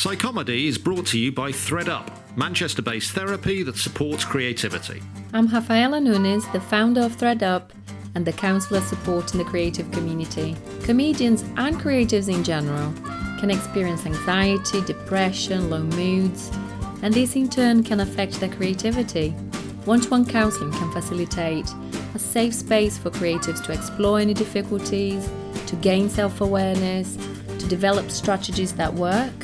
Psychomedy is brought to you by ThreadUp, Manchester based therapy that supports creativity. I'm Rafaela Nunes, the founder of ThreadUp and the counselor supporting the creative community. Comedians and creatives in general can experience anxiety, depression, low moods, and this in turn can affect their creativity. One to one counseling can facilitate a safe space for creatives to explore any difficulties, to gain self awareness, to develop strategies that work,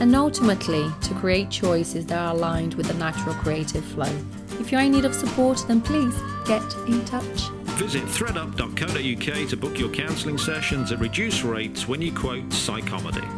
and ultimately to create choices that are aligned with the natural creative flow. If you're in need of support, then please get in touch. Visit threadup.co.uk to book your counselling sessions at reduced rates when you quote Psychomedy.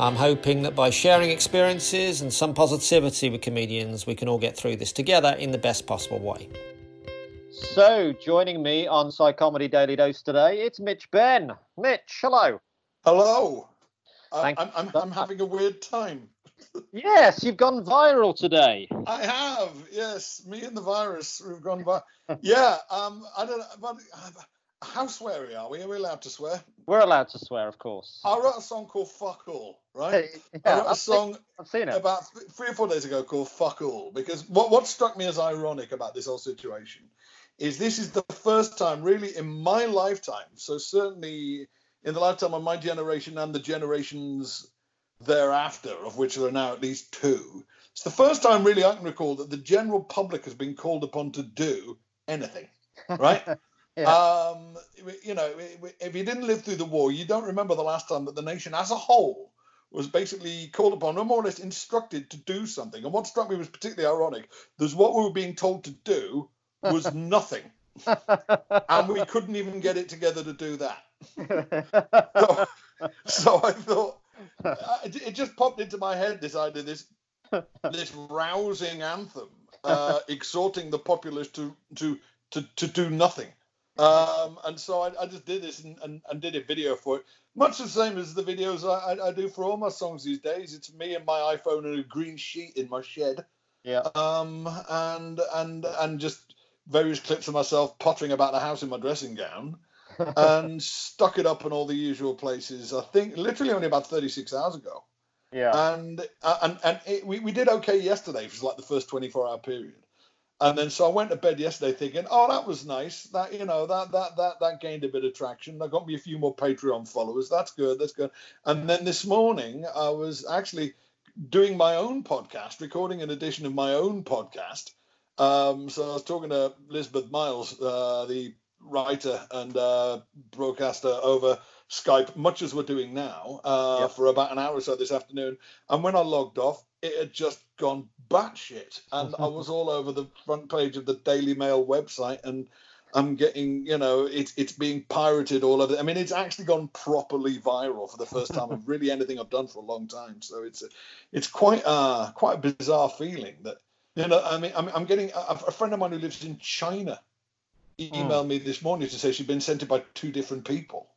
I'm hoping that by sharing experiences and some positivity with comedians, we can all get through this together in the best possible way. So, joining me on Psychomedy Daily Dose today, it's Mitch Benn. Mitch, hello. Hello. I'm, I'm, I'm having a weird time. yes, you've gone viral today. I have. Yes, me and the virus, we've gone viral. yeah. Um. I don't know. But, how sweary are we? Are we allowed to swear? We're allowed to swear, of course. I wrote a song called "Fuck All," right? yeah, I wrote a I've song seen, I've seen it. about three or four days ago called "Fuck All" because what what struck me as ironic about this whole situation is this is the first time, really, in my lifetime. So certainly in the lifetime of my generation and the generations thereafter, of which there are now at least two. It's the first time, really, I can recall that the general public has been called upon to do anything, right? Yeah. Um, you know, if you didn't live through the war, you don't remember the last time that the nation as a whole was basically called upon, or more or less instructed to do something. And what struck me was particularly ironic. There's what we were being told to do was nothing. and we couldn't even get it together to do that. so, so I thought, uh, it just popped into my head this idea, this this rousing anthem, uh, exhorting the populace to to to to do nothing. Um, and so I, I, just did this and, and, and, did a video for it. Much the same as the videos I, I, I, do for all my songs these days. It's me and my iPhone and a green sheet in my shed. Yeah. Um, and and and just various clips of myself pottering about the house in my dressing gown, and stuck it up in all the usual places. I think literally only about 36 hours ago. Yeah. And uh, and and it, we we did okay yesterday, which was like the first 24 hour period. And then so I went to bed yesterday thinking, oh, that was nice. That you know that that that that gained a bit of traction. That got me a few more Patreon followers. That's good. That's good. And then this morning I was actually doing my own podcast, recording an edition of my own podcast. Um, so I was talking to Elizabeth Miles, uh, the writer and uh, broadcaster over Skype, much as we're doing now, uh, yep. for about an hour or so this afternoon. And when I logged off, it had just gone batshit, and I was all over the front page of the Daily Mail website, and I'm getting, you know, it's it's being pirated all over. I mean, it's actually gone properly viral for the first time of really anything I've done for a long time. So it's a, it's quite a quite a bizarre feeling that you know. I mean, I'm, I'm getting a, a friend of mine who lives in China emailed mm. me this morning to say she'd been sent it by two different people.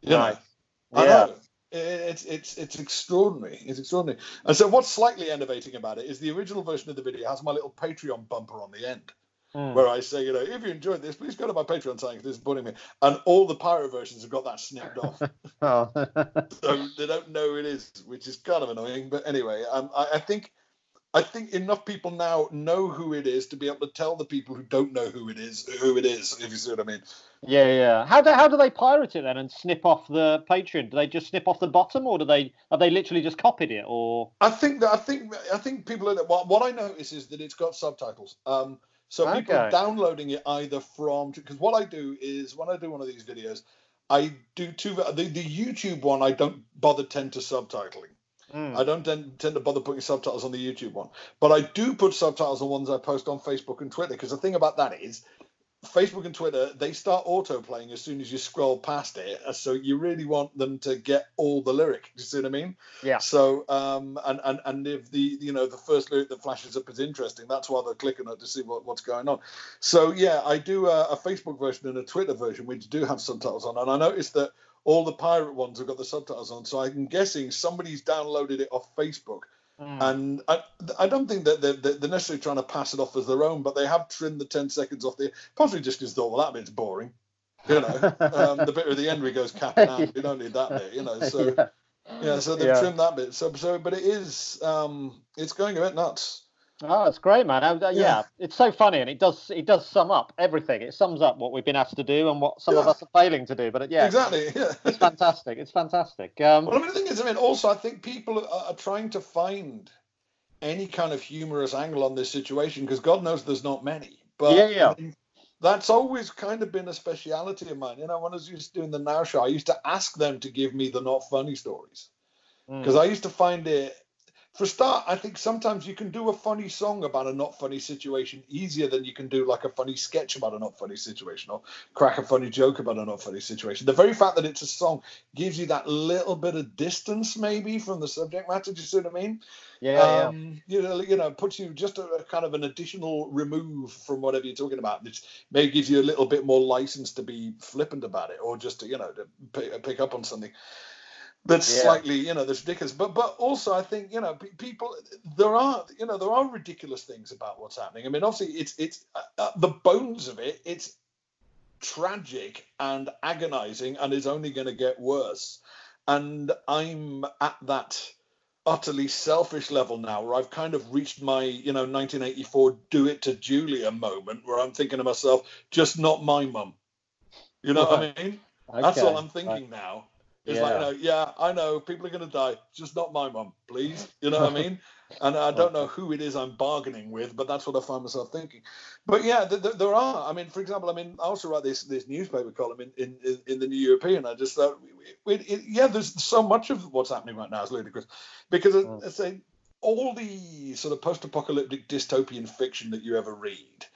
You right. Know? Yeah. It's it's it's extraordinary. It's extraordinary. And so, what's slightly enervating about it is the original version of the video has my little Patreon bumper on the end, mm. where I say, you know, if you enjoyed this, please go to my Patreon site because this is supporting me. And all the pirate versions have got that snipped off, oh. so they don't know it is, which is kind of annoying. But anyway, um, I, I think I think enough people now know who it is to be able to tell the people who don't know who it is who it is. If you see what I mean. Yeah, yeah. How do how do they pirate it then and snip off the Patreon? Do they just snip off the bottom, or do they have they literally just copied it? Or I think that I think I think people are what, what I notice is that it's got subtitles. Um, so okay. people are downloading it either from because what I do is when I do one of these videos, I do two. The, the YouTube one I don't bother tend to subtitling. Mm. I don't tend, tend, to bother putting subtitles on the YouTube one, but I do put subtitles on ones I post on Facebook and Twitter because the thing about that is Facebook and Twitter, they start auto playing as soon as you scroll past it. Uh, so you really want them to get all the lyric. Do you see what I mean? Yeah. So um and and and if the you know the first lyric that flashes up is interesting, that's why they're clicking it to see what, what's going on. So yeah, I do a, a Facebook version and a Twitter version which do have subtitles on, and I noticed that all the pirate ones have got the subtitles on. So I'm guessing somebody's downloaded it off Facebook Mm. And I, I don't think that they're, they're, necessarily trying to pass it off as their own, but they have trimmed the 10 seconds off the. Possibly just because thought, well, that bit's boring. You know, um, the bit where the end where he goes cap capping out, you don't need that bit, you know. So, yeah, yeah so they've yeah. trimmed that bit. So, so, but it is, um, it's going a bit nuts. Oh, it's great, man. Uh, yeah. yeah. it's so funny, and it does it does sum up everything. It sums up what we've been asked to do and what some yeah. of us are failing to do. But yeah, exactly. Yeah, it's fantastic. It's fantastic. Um, well, I mean, the thing is, I mean, also, I think people are, are trying to find any kind of humorous angle on this situation because God knows there's not many. But yeah, yeah. I mean, that's always kind of been a speciality of mine. You know, when I was used to doing the Now Show, I used to ask them to give me the not funny stories because mm. I used to find it for a start, I think sometimes you can do a funny song about a not funny situation easier than you can do like a funny sketch about a not funny situation or crack a funny joke about a not funny situation. The very fact that it's a song gives you that little bit of distance, maybe, from the subject matter. Do you see what I mean? Yeah. Um, yeah. You know, you know, puts you just a, a, kind of an additional remove from whatever you're talking about. It maybe gives you a little bit more license to be flippant about it, or just to you know to pick, pick up on something that's yeah. slightly you know that's ridiculous. But but also i think you know people there are you know there are ridiculous things about what's happening. I mean obviously it's it's uh, uh, the bones of it it's tragic and agonizing and is only going to get worse. And i'm at that utterly selfish level now where i've kind of reached my you know 1984 do it to julia moment where i'm thinking to myself just not my mum. You know what i mean? Okay. that's all i'm thinking now it's yeah. like, know, yeah, I know people are going to die, just not my mum, please. You know what I mean? And I don't know who it is I'm bargaining with, but that's what I find myself thinking. But yeah, th- th- there are. I mean, for example, I mean, I also write this this newspaper column in in, in the New European. I just thought, it, it, yeah, there's so much of what's happening right now is ludicrous because mm. I say all the sort of post-apocalyptic dystopian fiction that you ever read,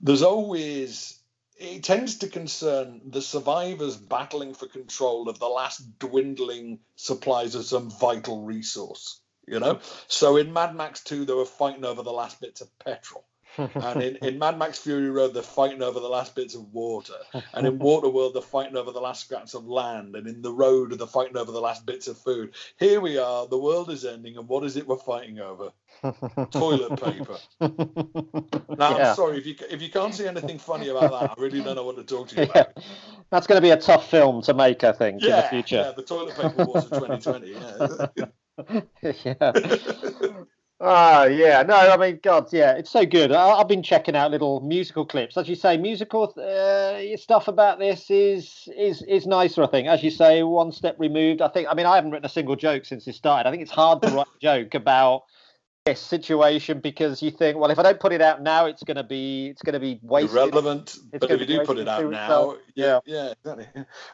there's always it tends to concern the survivors battling for control of the last dwindling supplies of some vital resource. You know, so in Mad Max 2, they were fighting over the last bits of petrol and in, in Mad Max Fury Road, they're fighting over the last bits of water. And in Waterworld, they're fighting over the last scraps of land. And in The Road, they're fighting over the last bits of food. Here we are, the world is ending, and what is it we're fighting over? Toilet paper. Now, yeah. I'm sorry, if you, if you can't see anything funny about that, I really don't know what to talk to you about. Yeah. That's going to be a tough film to make, I think, yeah, in the future. Yeah, the toilet paper wars of 2020. Yeah. yeah. Ah, yeah. No, I mean, God, yeah, it's so good. I, have been checking out little musical clips. As you say, musical uh, stuff about this is is is nicer. I think, as you say, one step removed. I think. I mean, I haven't written a single joke since it started. I think it's hard to write a joke about this situation because you think, well, if I don't put it out now, it's going to be it's going to be wasted. Irrelevant. It's but if you do put it out now, yeah, yeah, exactly.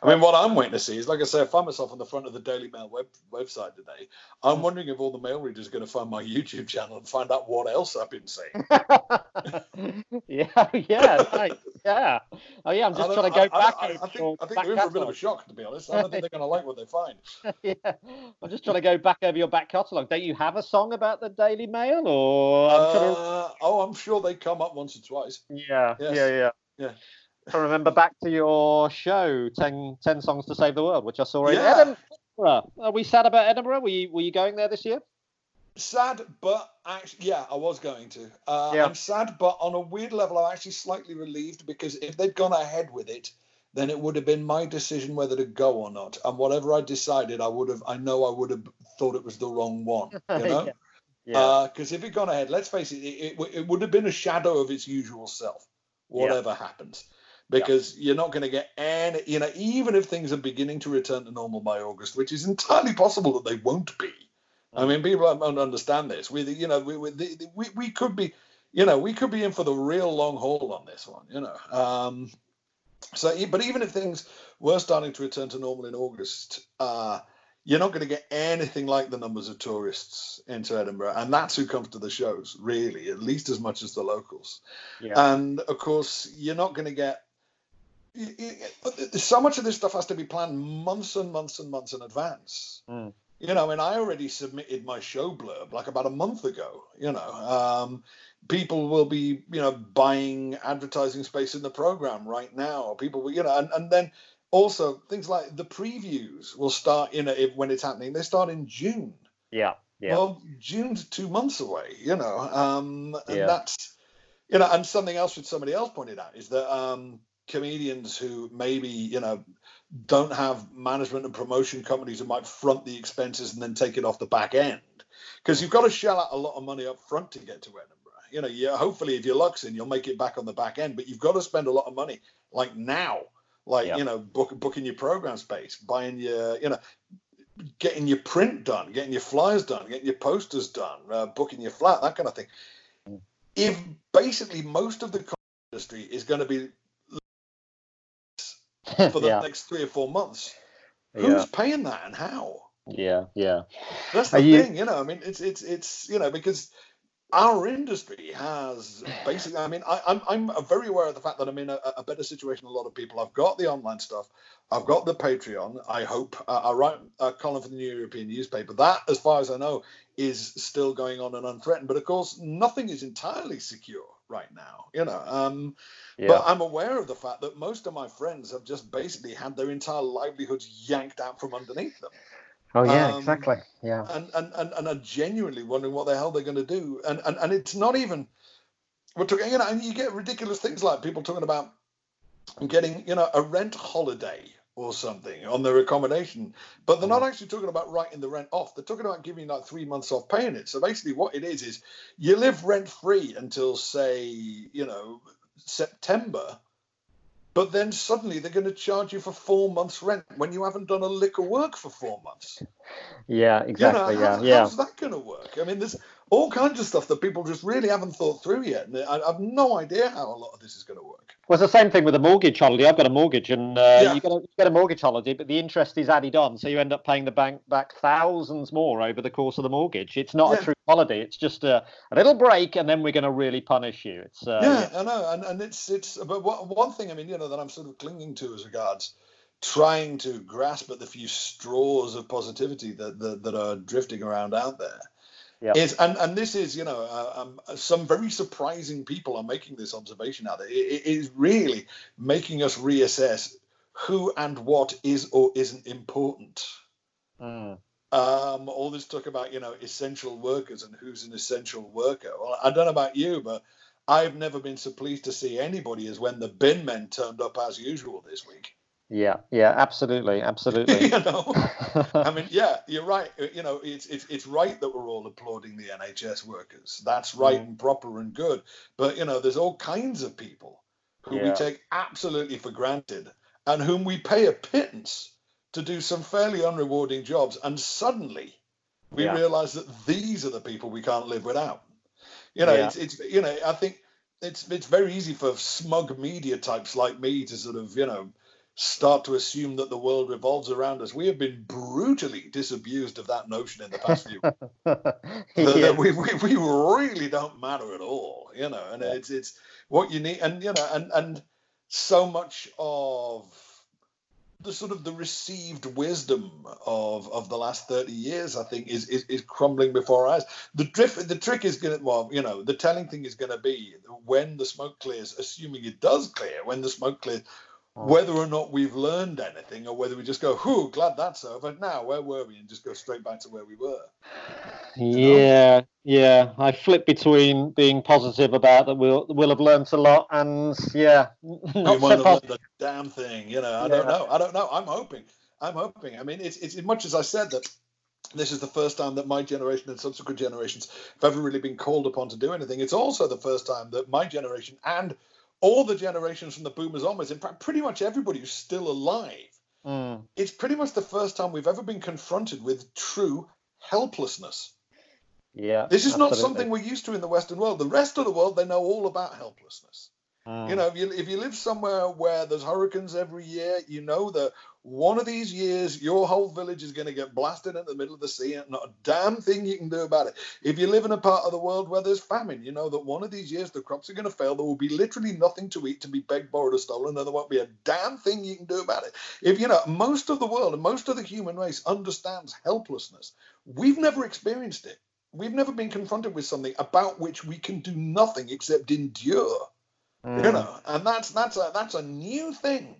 I mean, what I'm waiting to see is, like I say, I find myself on the front of the Daily Mail web website today. I'm mm. wondering if all the mail readers are going to find my YouTube channel and find out what else I've been saying. yeah, yeah, right. yeah. Oh yeah, I'm just trying to go I, back. I, I, I think, I think they're in for a bit of a shock, to be honest. I don't think they're going to like what they find. yeah, I'm just trying to go back over your back catalogue. Don't you have a song about the Daily Daily Mail, or I'm uh, oh, I'm sure they come up once or twice. Yeah, yes. yeah, yeah, yeah. I remember back to your show, 10, 10 songs to save the world, which I saw in yeah. Edinburgh. Are we sad about Edinburgh? Were you were you going there this year? Sad, but actually, yeah, I was going to. Uh, yeah. I'm sad, but on a weird level, I'm actually slightly relieved because if they'd gone ahead with it, then it would have been my decision whether to go or not. And whatever I decided, I would have, I know I would have thought it was the wrong one. You know? yeah. Because uh, if it gone ahead, let's face it, it, it, it, would have been a shadow of its usual self, whatever yeah. happens. Because yeah. you're not going to get any, you know, even if things are beginning to return to normal by August, which is entirely possible that they won't be. I mean, people don't understand this. We, you know, we, we, we, we could be, you know, we could be in for the real long haul on this one, you know. Um, so, but even if things were starting to return to normal in August, uh, you're not going to get anything like the numbers of tourists into Edinburgh, and that's who comes to the shows, really, at least as much as the locals. Yeah. And of course, you're not going to get. So much of this stuff has to be planned months and months and months in advance. Mm. You know, I mean, I already submitted my show blurb like about a month ago. You know, um, people will be, you know, buying advertising space in the program right now. People will, you know, and, and then also things like the previews will start in a, when it's happening. They start in June. Yeah. Yeah. Well, June's two months away, you know. Um, and yeah. that's, you know, and something else which somebody else pointed out is that um, comedians who maybe, you know, don't have management and promotion companies who might front the expenses and then take it off the back end. Because you've got to shell out a lot of money up front to get to Edinburgh. You know, yeah, hopefully if your luck's in, you'll make it back on the back end, but you've got to spend a lot of money like now like yep. you know book, booking your program space buying your you know getting your print done getting your flyers done getting your posters done uh, booking your flat that kind of thing mm. if basically most of the industry is going to be for the yeah. next three or four months who's yeah. paying that and how yeah yeah that's the Are thing you... you know i mean it's it's it's you know because our industry has basically i mean I, am I'm, I'm very aware of the fact that i'm in a, a, better situation than a lot of people. I've got the online stuff. I've got the patreon. I hope uh, i write a column for the new european newspaper. That as far as i know is still going on and unthreatened. But of course nothing is entirely secure right now you know um, yeah. but i'm aware of the fact that most of my friends have just basically had their entire livelihoods yanked out from underneath them Oh yeah, um, exactly. Yeah. And, and and and are genuinely wondering what the hell they're going to do. And and and it's not even we're talking. You know, and you get ridiculous things like people talking about getting you know a rent holiday or something on their accommodation, but they're not mm. actually talking about writing the rent off. They're talking about giving like three months off paying it. So basically, what it is is you live rent free until say you know September but then suddenly they're going to charge you for four months' rent when you haven't done a lick of work for four months. Yeah, exactly. You know, how, yeah, how's that going to work? I mean, there's all kinds of stuff that people just really haven't thought through yet, and I, have no idea how a lot of this is going to work. Well, it's the same thing with a mortgage holiday. I've got a mortgage, and uh, yeah. you, get a, you get a mortgage holiday, but the interest is added on, so you end up paying the bank back thousands more over the course of the mortgage. It's not yeah. a true holiday; it's just a, a, little break, and then we're going to really punish you. It's uh, yeah, yeah, I know, and, and it's it's but one thing I mean, you know, that I'm sort of clinging to as regards trying to grasp at the few straws of positivity that that, that are drifting around out there Yep. Is and and this is you know uh, um, some very surprising people are making this observation out there. It, it is really making us reassess who and what is or isn't important. Mm. Um, all this talk about you know essential workers and who's an essential worker. Well, I don't know about you, but I've never been so pleased to see anybody as when the bin men turned up as usual this week. Yeah, yeah, absolutely, absolutely. you know, I mean, yeah, you're right. Uh, you know, it's it's it's right that we're all applauding the NHS workers. That's right mm. and proper and good. But you know, there's all kinds of people who yeah. we take absolutely for granted and whom we pay a pittance to do some fairly unrewarding jobs, and suddenly we yeah. realize that these are the people we can't live without. You know, yeah. it's it's you know, I think it's it's very easy for smug media types like me to sort of you know start to assume that the world revolves around us. We have been brutally disabused of that notion in the past few. yeah. we, we, we really don't matter at all, you know. And yeah. it's it's what you need, and you know, and and so much of the sort of the received wisdom of of the last 30 years i think is is, is crumbling before our eyes the drift the trick is going to well you know the telling thing is going to be when the smoke clears assuming it does clear when the smoke clears Oh. whether or not we've learned anything or whether we just go, whew, glad that's over. Now, where were we? And just go straight back to where we were. Yeah, know? yeah. I flip between being positive about that we'll, we'll have learned a lot and, yeah. Not we so learned the damn thing. You know, I yeah. don't know. I don't know. I'm hoping. I'm hoping. I mean, it's, it's as much as I said that this is the first time that my generation and subsequent generations have ever really been called upon to do anything. It's also the first time that my generation and all the generations from the boomers onwards, in fact, pretty much everybody who's still alive, mm. it's pretty much the first time we've ever been confronted with true helplessness. Yeah. This is absolutely. not something we're used to in the Western world. The rest of the world, they know all about helplessness. You know, if you if you live somewhere where there's hurricanes every year, you know that one of these years your whole village is going to get blasted into the middle of the sea, and not a damn thing you can do about it. If you live in a part of the world where there's famine, you know that one of these years the crops are going to fail. There will be literally nothing to eat to be begged, borrowed, or stolen, and there won't be a damn thing you can do about it. If you know, most of the world and most of the human race understands helplessness. We've never experienced it. We've never been confronted with something about which we can do nothing except endure. Mm. You know, and that's that's a that's a new thing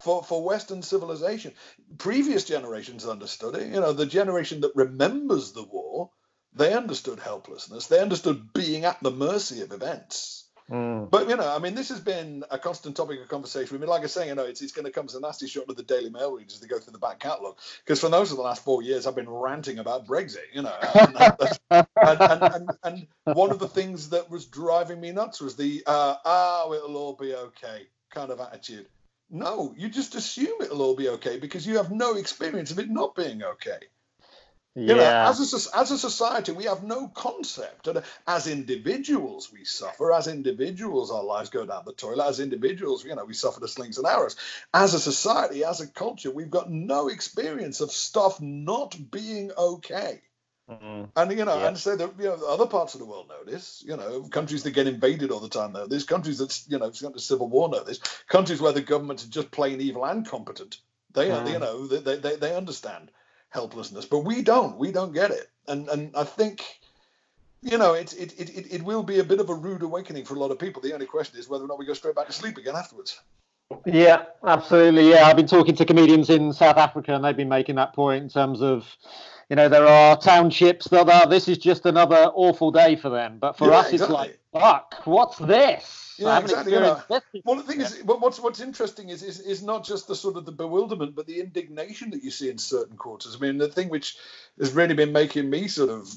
for, for Western civilization. Previous generations understood it. You know, the generation that remembers the war, they understood helplessness. They understood being at the mercy of events. Mm. But you know, I mean, this has been a constant topic of conversation. I mean, like I say, you know, it's, it's going to come as a nasty shot to the Daily Mail readers to go through the back catalogue because for most of the last four years, I've been ranting about Brexit. You know, and, and, and, and, one of the things that was driving me nuts was the uh, "oh, it'll all be okay" kind of attitude. No, you just assume it'll all be okay because you have no experience of it not being okay. Yeah. You know, as a, as a society, we have no concept. And as individuals, we suffer. As individuals, our lives go down the toilet. As individuals, you know, we suffer the slings and arrows. As a society, as a culture, we've got no experience of stuff not being okay. Mm-hmm. And you know, yeah. and so that you know, other parts of the world know this. You know, countries that get invaded all the time know this. Countries that you know, got the civil war know this. Countries where the governments are just plain evil and competent. They, mm. you know, they, they, they understand helplessness, but we don't. We don't get it, and and I think, you know, it it, it it will be a bit of a rude awakening for a lot of people. The only question is whether or not we go straight back to sleep again afterwards. Yeah, absolutely. Yeah, I've been talking to comedians in South Africa, and they've been making that point in terms of, you know, there are townships that are this is just another awful day for them, but for yeah, us, exactly. it's like, fuck, what's this? Yeah, exactly. You know, well, the thing is, what's what's interesting is, is is not just the sort of the bewilderment, but the indignation that you see in certain quarters. I mean, the thing which has really been making me sort of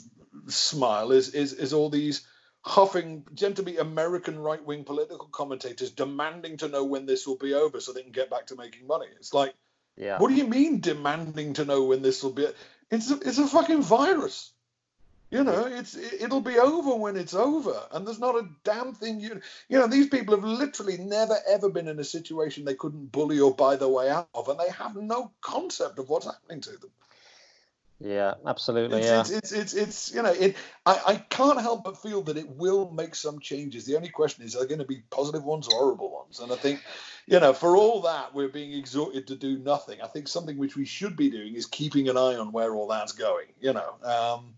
smile is is is all these huffing, gently American right wing political commentators demanding to know when this will be over so they can get back to making money. It's like, yeah. what do you mean demanding to know when this will be? It's a, it's a fucking virus. You know, it's it'll be over when it's over, and there's not a damn thing you you know. These people have literally never ever been in a situation they couldn't bully or buy their way out of, and they have no concept of what's happening to them. Yeah, absolutely. It's, yeah, it's, it's, it's, it's, you know, it. I, I can't help but feel that it will make some changes. The only question is, are they going to be positive ones or horrible ones? And I think, you know, for all that, we're being exhorted to do nothing. I think something which we should be doing is keeping an eye on where all that's going. You know. Um,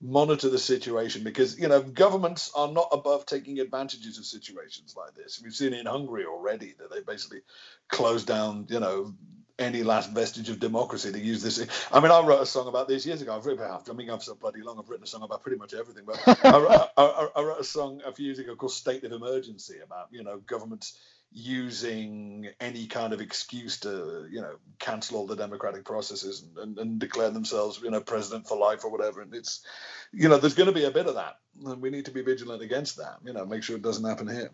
monitor the situation because you know governments are not above taking advantages of situations like this. We've seen in Hungary already that they basically closed down, you know, any last vestige of democracy to use this. I mean, I wrote a song about this years ago. I've written, I mean, I've so bloody long. I've written a song about pretty much everything. But I, wrote, I, I, wrote a song a few years ago called "State of Emergency" about you know governments using any kind of excuse to you know cancel all the democratic processes and, and, and, declare themselves you know president for life or whatever and it's you know there's going to be a bit of that and we need to be vigilant against that you know make sure it doesn't happen here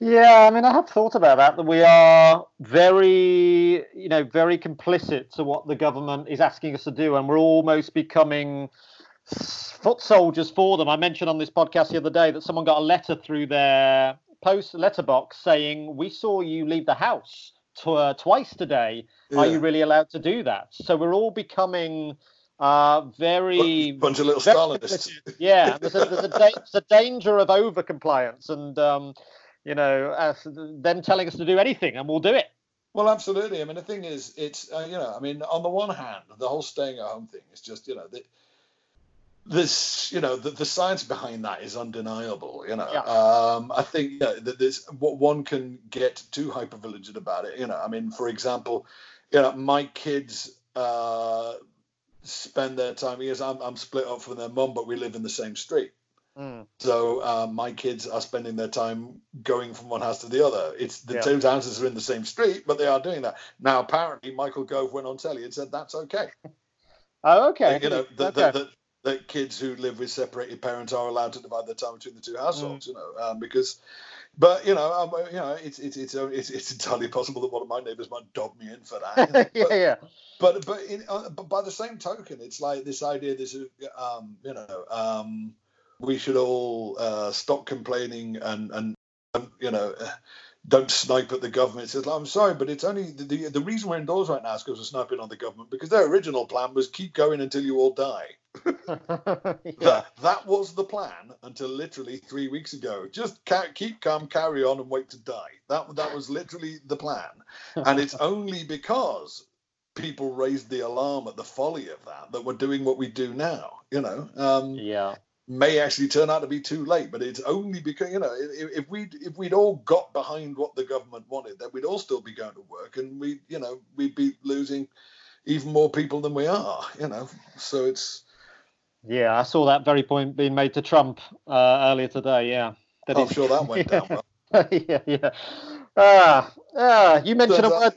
yeah i mean i have thought about that that we are very you know very complicit to what the government is asking us to do and we're almost becoming foot soldiers for them i mentioned on this podcast the other day that someone got a letter through their post letterbox saying, "We saw you leave the house uh, twice today. Yeah. Are you really allowed to do that?" So we're all becoming uh, very bunch of little Stalinists. Yeah, there's a, there's, a da- there's a danger of over compliance, and um, you know, uh, them telling us to do anything, and we'll do it. Well, absolutely. I mean, the thing is, it's uh, you know, I mean, on the one hand, the whole staying at home thing is just you know, the, this you know the, the science behind that is undeniable you know yeah. um, i think you know, that there's what one can get too hyper vigilant about it you know i mean for example you know my kids uh, spend their time because I'm, I'm split up from their mum but we live in the same street mm. so uh, my kids are spending their time going from one house to the other it's the yeah. two houses are in the same street but they are doing that now apparently michael gove went on telly and said that's okay Oh, okay. You know, the, okay. the, the, that kids who live with separated parents are allowed to divide their time between the two households. Mm. You know, um, because, but you know, um, you know, it's, it's it's it's it's entirely possible that one of my neighbours might dob me in for that. yeah, but, yeah. But but, in, uh, but by the same token, it's like this idea. This um, you know, um, we should all uh, stop complaining and and you know, don't snipe at the government. It says, I'm sorry, but it's only the, the, the reason we're indoors right now is because we're sniping on the government because their original plan was keep going until you all die. yeah. that, that was the plan until literally three weeks ago. Just ca- keep calm, carry on, and wait to die. That that was literally the plan, and it's only because people raised the alarm at the folly of that that we're doing what we do now. You know, um, yeah. May actually turn out to be too late, but it's only because you know if, if we if we'd all got behind what the government wanted, then we'd all still be going to work, and we you know we'd be losing even more people than we are. You know, so it's Yeah, I saw that very point being made to Trump uh, earlier today. Yeah, that I'm he's- sure that went down well. yeah, yeah. Ah, ah, you mentioned a word.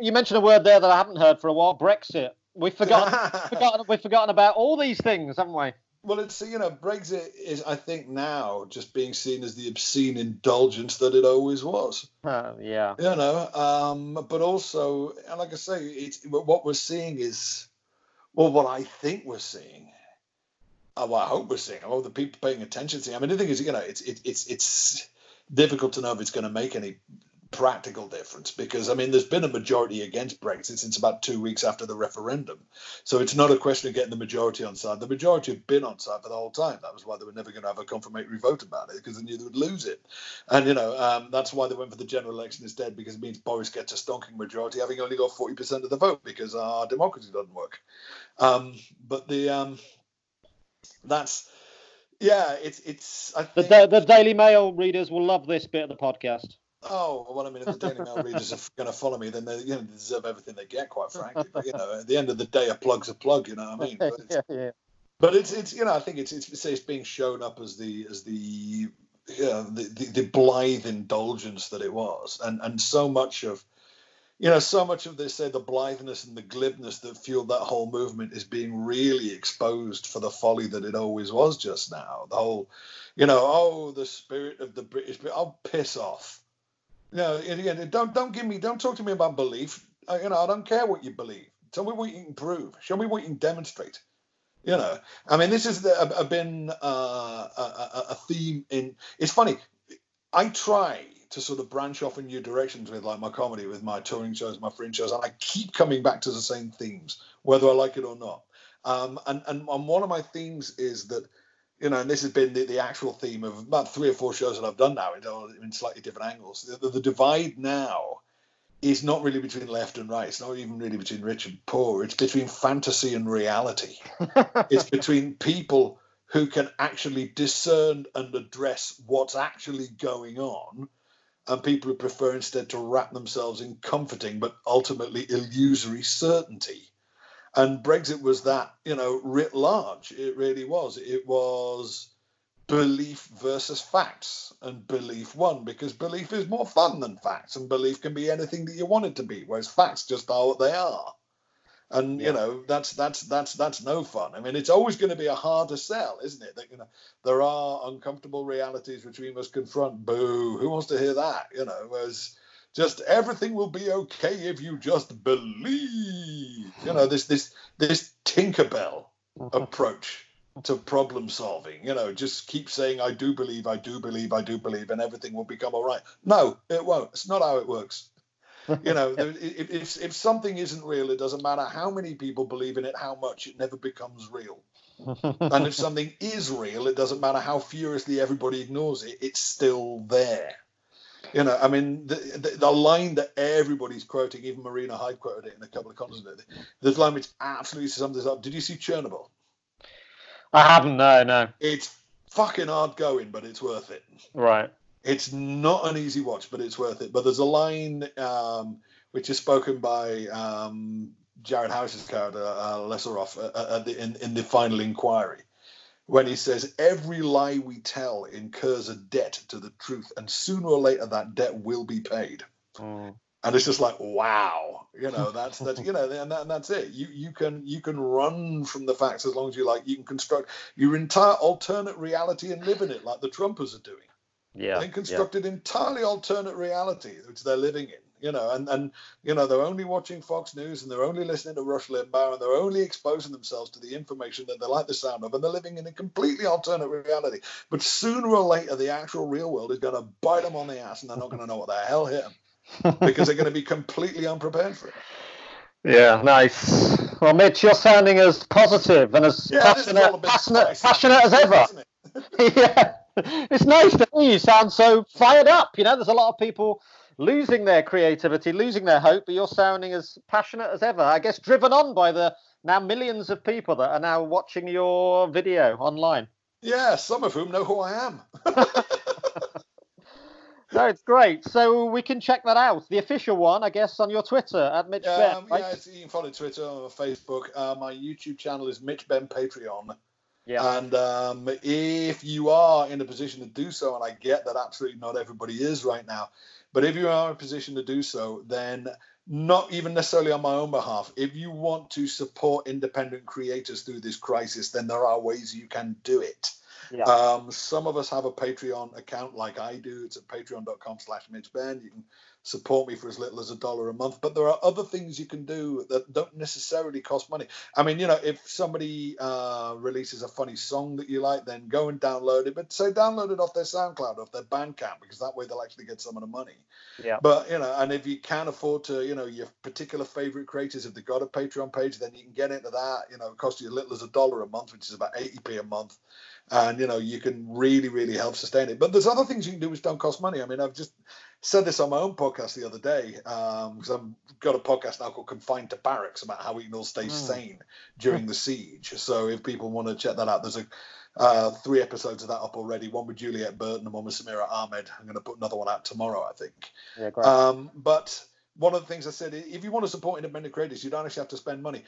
You mentioned a word there that I haven't heard for a while. Brexit. We've forgotten. forgotten. We've forgotten about all these things, haven't we? Well, it's you know Brexit is I think now just being seen as the obscene indulgence that it always was. Uh, yeah. You know, um, but also, and like I say, it's what we're seeing is, well, what I think we're seeing. Uh, well, I hope we're seeing. Oh, the people paying attention to. I mean, the thing is, you know, it's it, it's it's difficult to know if it's going to make any practical difference because I mean, there's been a majority against Brexit since about two weeks after the referendum. So it's not a question of getting the majority on side. The majority have been on side for the whole time. That was why they were never going to have a confirmatory vote about it because they knew they would lose it. And you know, um, that's why they went for the general election instead because it means Boris gets a stonking majority, having only got forty percent of the vote because our democracy doesn't work. Um, but the um, that's yeah, it's it's. I The, think, da- the Daily Mail readers will love this bit of the podcast. Oh, well, I mean, if the Daily Mail readers are going to follow me, then they, you know, they deserve everything they get, quite frankly. But, you know, at the end of the day, a plug's a plug, you know what I mean? But it's, yeah, yeah. but it's, it's you know, I think it's, it's, it's being shown up as the, as the, know, the, the, the blithe indulgence that it was. And, and so much of, you know, so much of this, say, the blitheness and the glibness that fueled that whole movement is being really exposed for the folly that it always was just now. The whole, you know, oh, the spirit of the British, i'll oh, piss off. And again, don't don't give me, don't talk to me about belief. I, you know, I don't care what you believe. Tell me what you can prove. Show me what you can demonstrate. You know, I mean, this has been uh, a, a, a theme in. It's funny. I try to sort of branch off in new directions with like my comedy, with my touring shows, my fringe shows, and I keep coming back to the same themes, whether I like it or not. Um, and, and and one of my themes is that, you know, and this has been the, the actual theme of about three or four shows that I've done now in, in slightly different angles. The, the, the divide now is not really between left and right. It's not even really between rich and poor. It's between fantasy and reality. it's between people who can actually discern and address what's actually going on and people who prefer instead to wrap themselves in comforting but ultimately illusory certainty. And Brexit was that, you know, writ large. It really was. It was belief versus facts, and belief won because belief is more fun than facts, and belief can be anything that you want it to be, whereas facts just are what they are. And Yeah. you know that's that's that's that's no fun. I mean, it's always going to be a harder sell, isn't it? That you know there are uncomfortable realities which we must confront. Boo! Who wants to hear that? You know, whereas just everything will be okay if you just believe. You know, this this this Tinkerbell mm-hmm. approach to problem solving. You know, just keep saying, I do believe, I do believe, I do believe, and everything will become all right. No, it won't. It's not how it works. You know, if, if, if something isn't real, it doesn't matter how many people believe in it, how much, it never becomes real. And if something is real, it doesn't matter how furiously everybody ignores it, it's still there. You know, I mean, the, the, the line that everybody's quoting, even Marina Hyde quoted it in a couple of comments. There's line which absolutely sums this up. Did you see Chernobyl? I haven't. No, no. It's fucking hard going, but it's worth it. Right. It's not an easy watch, but it's worth it. But there's a line um, which is spoken by um, Jared Harris's character, uh, Lesseroff, uh, the, in, in the final inquiry, when he says, Every lie we tell incurs a debt to the truth, and sooner or later that debt will be paid. Mm. And it's just like, wow, you know, that's that's you know, and, that, and that's it. You you can you can run from the facts as long as you like. You can construct your entire alternate reality and live in it, like the Trumpers are doing. Yeah. They constructed entirely alternate reality, which they're living in. You know, and and you know they're only watching Fox News and they're only listening to Rush Limbaugh and they're only exposing themselves to the information that they like the sound of, and they're living in a completely alternate reality. But sooner or later, the actual real world is going to bite them on the ass, and they're not going to know what the hell hit them because they're going to be completely unprepared for it. Yeah, nice. Well, Mitch, you're sounding as positive and as Yeah, this is all a passionate, passionate, passionate as ever. it? yeah, it's nice to hear you sound so fired up. You know, there's a lot of people losing their creativity, losing their hope, but you're sounding as passionate as ever. I guess driven on by the now millions of people that are now watching your video online. Yeah, some of whom know who I am. No, it's great. So we can check that out. The official one, I guess, on your Twitter at Mitch Benn, Um, right? yeah, it's, you can follow Twitter or Facebook. Uh, my YouTube channel is Mitch Benn Patreon. yeah. And um, if you are in a position to do so, and I get that absolutely not everybody is right now, but if you are in a position to do so, then not even necessarily on my own behalf, if you want to support independent creators through this crisis, then there are ways you can do it. Yeah. Um, some of us have a Patreon account like I do. It's at patreon.com slash Mitch Benn. You can support me for as little as a dollar a month. But there are other things you can do that don't necessarily cost money. I mean, you know, if somebody uh, releases a funny song that you like, then go and download it. But say download it off their SoundCloud, off their Bandcamp, because that way they'll actually get some of the money. Yeah. But you know, and if you can afford to, you know, your particular favorite creators, if they've got a Patreon page, then you can get into that. You know, it costs you as little as a dollar a month, which is about 80p a month. And you know, you can really, really help sustain it. But there's other things you can do which don't cost money. I mean, I've just said this on my own podcast the other day because I've got a podcast now called Confined to Barracks about how we can all stay sane during the siege. So if people want to check that out, there's a uh, three episodes of that up already. One with Juliet Burton and one with Samira Ahmed. I'm going to put another one out tomorrow, I think. Yeah, great. Um, but one of the things I said, if you want to support independent creators, you don't actually have to spend money.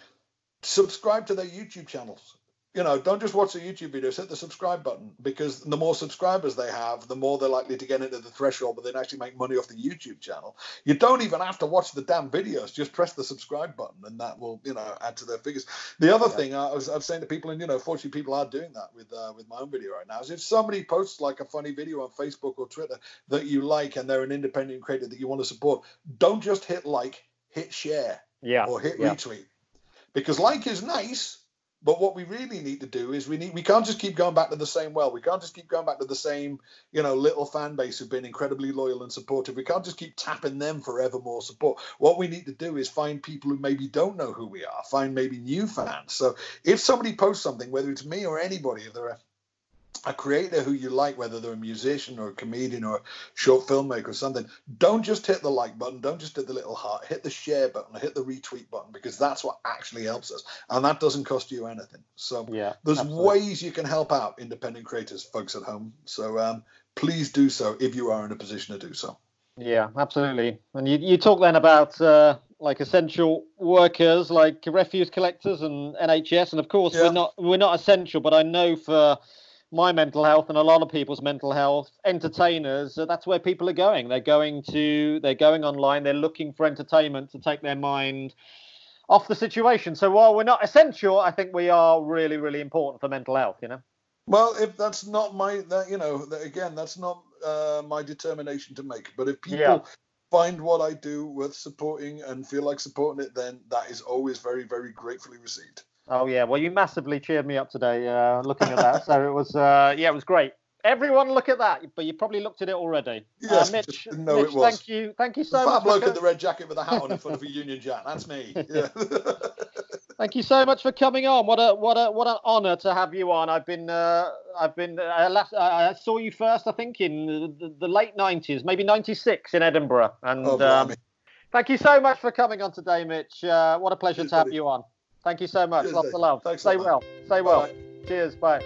Subscribe to their YouTube channels. You know, don't just watch the YouTube videos. Hit the subscribe button because the more subscribers they have, the more they're likely to get into the threshold, but then actually make money off the YouTube channel. You don't even have to watch the damn videos. Just press the subscribe button, and that will, you know, add to their figures. The other thing I was, I was saying to people, and you know, fortunately, people are doing that with uh, with my own video right now. Is if somebody posts like a funny video on Facebook or Twitter that you like, and they're an independent creator that you want to support, don't just hit like, hit share yeah. or hit yeah. retweet because like is nice but what we really need to do is we need we can't just keep going back to the same well. We can't just keep going back to the same you know little fan base who've been incredibly loyal and supportive. We can't just keep tapping them for ever more support. What we need to do is find people who maybe don't know who we are find maybe new fans. So if somebody posts something whether it's me or anybody if they're a creator who you like, whether they're a musician or a comedian or a short filmmaker or something, don't just hit the like button, don't just hit the little heart, hit the share button, hit the retweet button, because that's what actually helps us. And that doesn't cost you anything. So Yeah, there's absolutely. ways you can help out independent creators, folks at home. So um, please do so if you are in a position to do so. Yeah, absolutely. And you, you talk then about uh, like essential workers, like refuse collectors and NHS, and of course Yeah. we're not we're not essential, but I know for my mental health and a lot of people's mental health, entertainers, uh, that's where people are going. They're going to they're going online. They're looking for entertainment to take their mind off the situation. So while we're not essential, I think we are really really important for mental health. You know. Well, if that's not my, that, you know, that, again, that's not uh, my determination to make. But if people Yeah. find what I do worth supporting and feel like supporting it, then that is always very, very gratefully received. Oh yeah, well you massively cheered me up today uh, looking at that. so it was uh, yeah, it was great. Everyone look at that, but you probably looked at it already. Yes, uh, Mitch, didn't it was. thank you, thank you so the much. fat bloke in the red jacket with a hat on in front of a Union Jack. That's me. Yeah. Thank you so much for coming on. What a what a what an honour to have you on. I've been uh, I've been uh, last, I saw you first, I think, in the, the, the late nineties, maybe ninety six in Edinburgh. And Oh, um, thank you so much for coming on today, Mitch. Uh, what a pleasure Cheers, to have buddy. you on. Thank you so much. Cheers, Lots Dave. of love. Thanks Stay lot, well. Stay well. Bye. Cheers. Bye.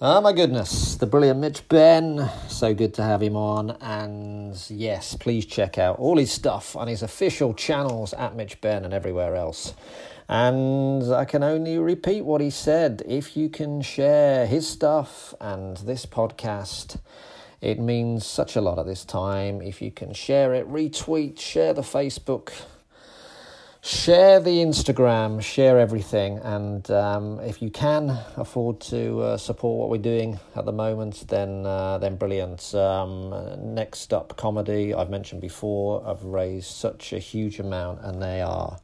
Oh my goodness, the brilliant Mitch Benn. So good to have him on. And yes, please check out all his stuff on his official channels at Mitch Benn and everywhere else. And I can only repeat what he said. If you can share his stuff and this podcast, it means such a lot at this time. If you can share it, retweet, share the Facebook share the Instagram, share everything, and um, if you can afford to uh, support what we're doing at the moment, then uh, then brilliant. Um, next up, comedy. I've mentioned before. I've raised such a huge amount, and they are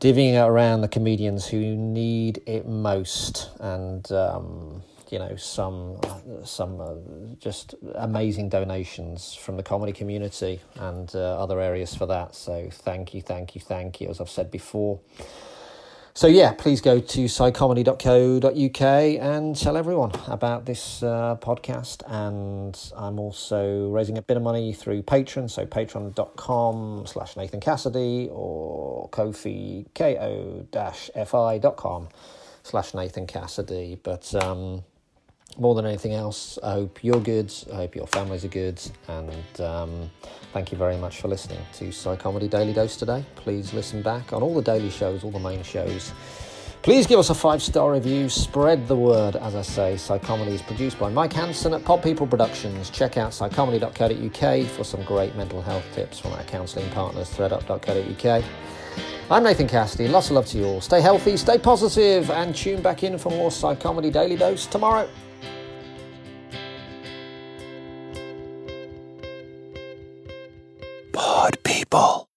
divvying it around the comedians who need it most, and. Um, you know some some uh, just amazing donations from the comedy community and uh, other areas for that. So thank you, thank you, thank you. As I've said before. So yeah, please go to psychomedy.co.uk and tell everyone about this uh, podcast. And I'm also raising a bit of money through Patreon, so patreon.com slash Nathan Cassidy or Ko-fi, ko-fi.com slash Nathan Cassidy. But um, more than anything else, I hope you're good. I hope your families are good. And um, thank you very much for listening to Psychomedy Daily Dose today. Please listen back on all the daily shows, all the main shows. Please give us a five star review. Spread the word, as I say. Psychomedy is produced by Mike Hanson at Pop People Productions. Check out psychomedy.co.uk for some great mental health tips from our counselling partners, threadup.co.uk. I'm Nathan Cassidy. Lots of love to you all. Stay healthy, stay positive, and tune back in for more Psychomedy Daily Dose tomorrow. Ball.